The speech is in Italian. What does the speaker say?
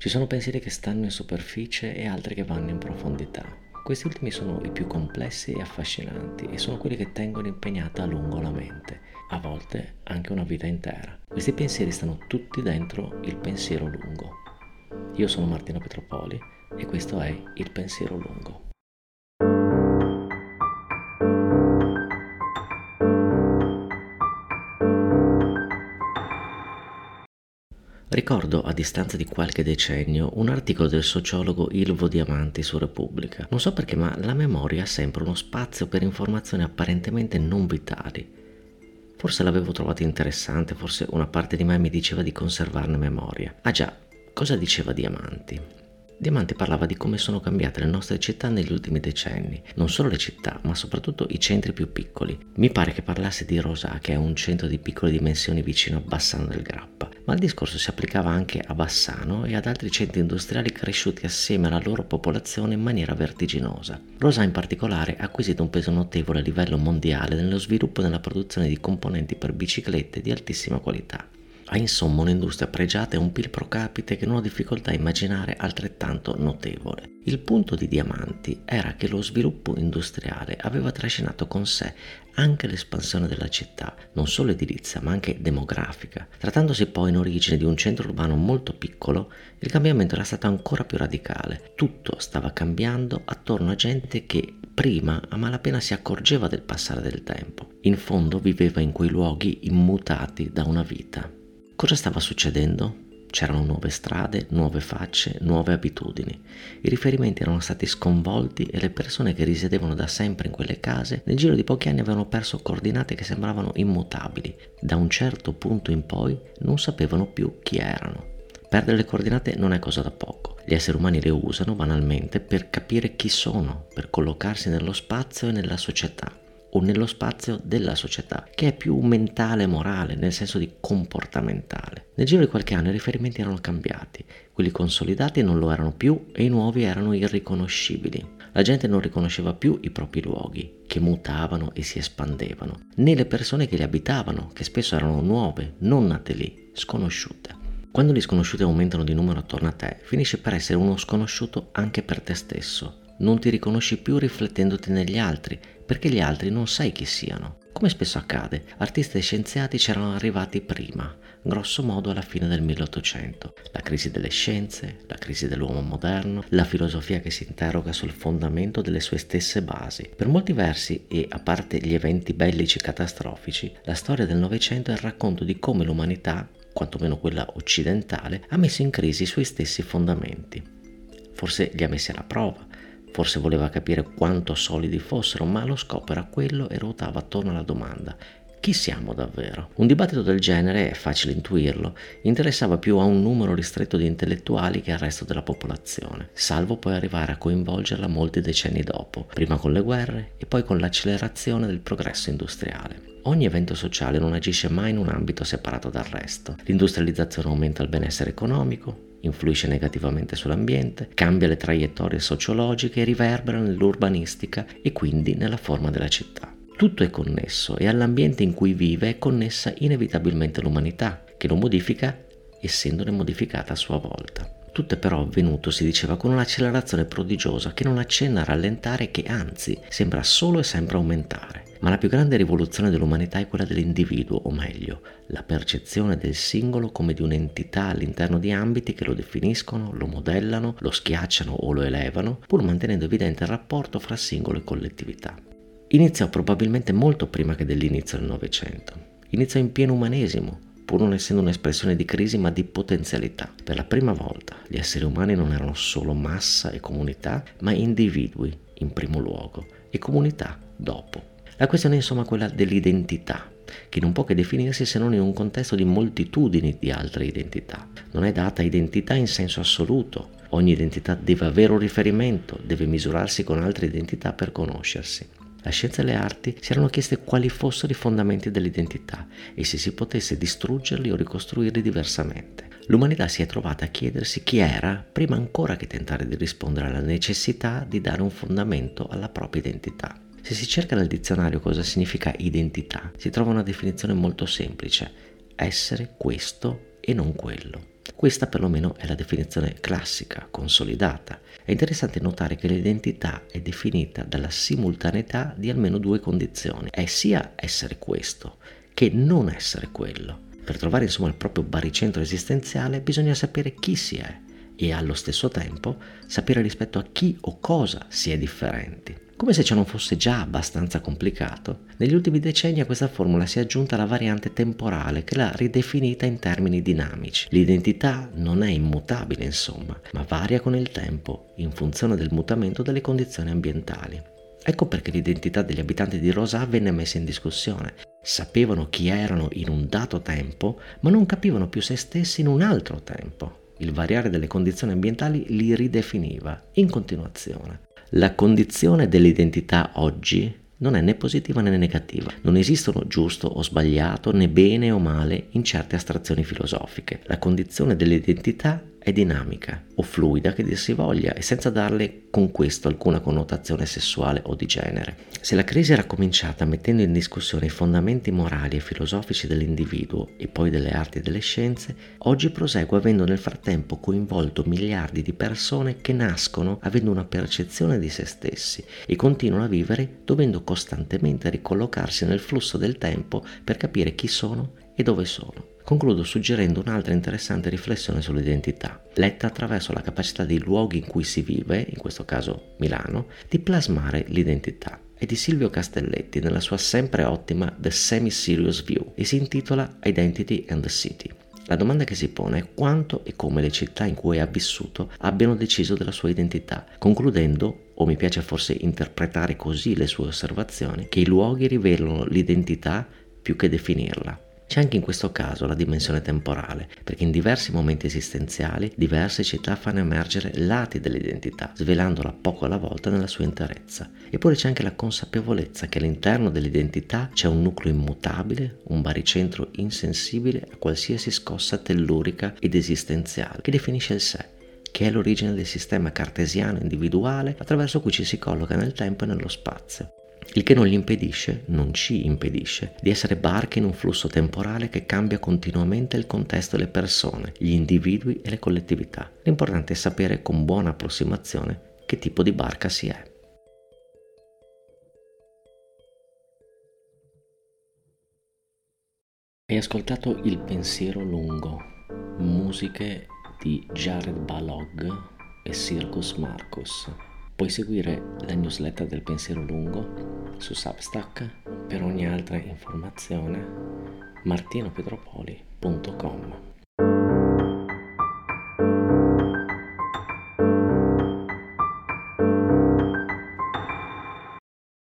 Ci sono pensieri che stanno in superficie e altri che vanno in profondità. Questi ultimi sono i più complessi e affascinanti e sono quelli che tengono impegnata a lungo la mente, a volte anche una vita intera. Questi pensieri stanno tutti dentro il pensiero lungo. Io sono Martino Petropoli e questo è il pensiero lungo. Ricordo a distanza di qualche decennio un articolo del sociologo Ilvo Diamanti su Repubblica. Non so perché, ma la memoria ha sempre uno spazio per informazioni apparentemente non vitali. Forse l'avevo trovato interessante, forse una parte di me mi diceva di conservarne memoria. Ah già, cosa diceva Diamanti? Diamante parlava di come sono cambiate le nostre città negli ultimi decenni, non solo le città, ma soprattutto i centri più piccoli. Mi pare che parlasse di Rosà, che è un centro di piccole dimensioni vicino a Bassano del Grappa, ma il discorso si applicava anche a Bassano e ad altri centri industriali cresciuti assieme alla loro popolazione in maniera vertiginosa. Rosà in particolare ha acquisito un peso notevole a livello mondiale nello sviluppo e nella produzione di componenti per biciclette di altissima qualità. Ha insomma un'industria pregiata e un PIL pro capite che non ho difficoltà a immaginare altrettanto notevole. Il punto di Diamanti era che lo sviluppo industriale aveva trascinato con sé anche l'espansione della città, non solo edilizia ma anche demografica. Trattandosi poi in origine di un centro urbano molto piccolo, il cambiamento era stato ancora più radicale. Tutto stava cambiando attorno a gente che prima a malapena si accorgeva del passare del tempo. In fondo viveva in quei luoghi immutati da una vita. Cosa stava succedendo? C'erano nuove strade, nuove facce, nuove abitudini. I riferimenti erano stati sconvolti e le persone che risiedevano da sempre in quelle case nel giro di pochi anni avevano perso coordinate che sembravano immutabili. Da un certo punto in poi non sapevano più chi erano. Perdere le coordinate non è cosa da poco. Gli esseri umani le usano banalmente per capire chi sono, per collocarsi nello spazio e nella società o nello spazio della società, che è più mentale e morale, nel senso di comportamentale. Nel giro di qualche anno i riferimenti erano cambiati, quelli consolidati non lo erano più e i nuovi erano irriconoscibili. La gente non riconosceva più i propri luoghi, che mutavano e si espandevano, né le persone che li abitavano, che spesso erano nuove, non nate lì, sconosciute. Quando gli sconosciuti aumentano di numero attorno a te, finisci per essere uno sconosciuto anche per te stesso. Non ti riconosci più riflettendoti negli altri, perché gli altri non sai chi siano. Come spesso accade, artisti e scienziati c'erano arrivati prima, grosso modo alla fine del 1800. La crisi delle scienze, la crisi dell'uomo moderno, la filosofia che si interroga sul fondamento delle sue stesse basi. Per molti versi, e a parte gli eventi bellici catastrofici, la storia del Novecento è il racconto di come l'umanità, quantomeno quella occidentale, ha messo in crisi i suoi stessi fondamenti. Forse li ha messi alla prova, Forse voleva capire quanto solidi fossero, ma lo scopo era quello e ruotava attorno alla domanda chi siamo davvero? Un dibattito del genere, è facile intuirlo, interessava più a un numero ristretto di intellettuali che al resto della popolazione, salvo poi arrivare a coinvolgerla molti decenni dopo, prima con le guerre e poi con l'accelerazione del progresso industriale. Ogni evento sociale non agisce mai in un ambito separato dal resto. L'industrializzazione aumenta il benessere economico, influisce negativamente sull'ambiente, cambia le traiettorie sociologiche e riverbera nell'urbanistica e quindi nella forma della città. Tutto è connesso e all'ambiente in cui vive è connessa inevitabilmente l'umanità, che lo modifica essendone modificata a sua volta. Tutto è però avvenuto, si diceva, con un'accelerazione prodigiosa che non accenna a rallentare e che anzi sembra solo e sempre aumentare. Ma la più grande rivoluzione dell'umanità è quella dell'individuo, o meglio, la percezione del singolo come di un'entità all'interno di ambiti che lo definiscono, lo modellano, lo schiacciano o lo elevano, pur mantenendo evidente il rapporto fra singolo e collettività. Iniziò probabilmente molto prima che dell'inizio del Novecento. Iniziò in pieno umanesimo, pur non essendo un'espressione di crisi ma di potenzialità. Per la prima volta gli esseri umani non erano solo massa e comunità, ma individui in primo luogo e comunità dopo. La questione è insomma quella dell'identità, che non può che definirsi se non in un contesto di moltitudini di altre identità. Non è data identità in senso assoluto, ogni identità deve avere un riferimento, deve misurarsi con altre identità per conoscersi. La scienza e le arti si erano chieste quali fossero i fondamenti dell'identità e se si potesse distruggerli o ricostruirli diversamente. L'umanità si è trovata a chiedersi chi era prima ancora che tentare di rispondere alla necessità di dare un fondamento alla propria identità. Se si cerca nel dizionario cosa significa identità, si trova una definizione molto semplice, essere questo e non quello. Questa perlomeno è la definizione classica, consolidata. È interessante notare che l'identità è definita dalla simultaneità di almeno due condizioni. È sia essere questo che non essere quello. Per trovare insomma il proprio baricentro esistenziale bisogna sapere chi si è e allo stesso tempo sapere rispetto a chi o cosa si è differenti. Come se ciò non fosse già abbastanza complicato, negli ultimi decenni a questa formula si è aggiunta la variante temporale che l'ha ridefinita in termini dinamici. L'identità non è immutabile, insomma, ma varia con il tempo in funzione del mutamento delle condizioni ambientali. Ecco perché l'identità degli abitanti di Rosà venne messa in discussione. Sapevano chi erano in un dato tempo, ma non capivano più se stessi in un altro tempo. Il variare delle condizioni ambientali li ridefiniva in continuazione. La condizione dell'identità oggi non è né positiva né negativa. Non esistono giusto o sbagliato, né bene o male in certe astrazioni filosofiche. La condizione dell'identità è dinamica o fluida che dir si voglia e senza darle con questo alcuna connotazione sessuale o di genere. Se la crisi era cominciata mettendo in discussione i fondamenti morali e filosofici dell'individuo e poi delle arti e delle scienze, oggi prosegue avendo nel frattempo coinvolto miliardi di persone che nascono avendo una percezione di se stessi e continuano a vivere dovendo costantemente ricollocarsi nel flusso del tempo per capire chi sono e dove sono. Concludo suggerendo un'altra interessante riflessione sull'identità, letta attraverso la capacità dei luoghi in cui si vive, in questo caso Milano, di plasmare l'identità. È di Silvio Castelletti nella sua sempre ottima The Semi-Serious View e si intitola Identity and the City. La domanda che si pone è quanto e come le città in cui ha vissuto abbiano deciso della sua identità, concludendo, o mi piace forse interpretare così le sue osservazioni, che i luoghi rivelano l'identità più che definirla. C'è anche in questo caso la dimensione temporale, perché in diversi momenti esistenziali diverse città fanno emergere lati dell'identità, svelandola poco alla volta nella sua interezza. Eppure c'è anche la consapevolezza che all'interno dell'identità c'è un nucleo immutabile, un baricentro insensibile a qualsiasi scossa tellurica ed esistenziale, che definisce il sé che è l'origine del sistema cartesiano individuale attraverso cui ci si colloca nel tempo e nello spazio il che non gli impedisce, non ci impedisce, di essere barche in un flusso temporale che cambia continuamente il contesto delle persone, gli individui e le collettività. L'importante è sapere con buona approssimazione che tipo di barca si è. Hai ascoltato Il pensiero lungo, musiche di Jared Balog e Circus Marcus. Puoi seguire la newsletter del pensiero lungo su Substack. Per ogni altra informazione martinopetropoli.com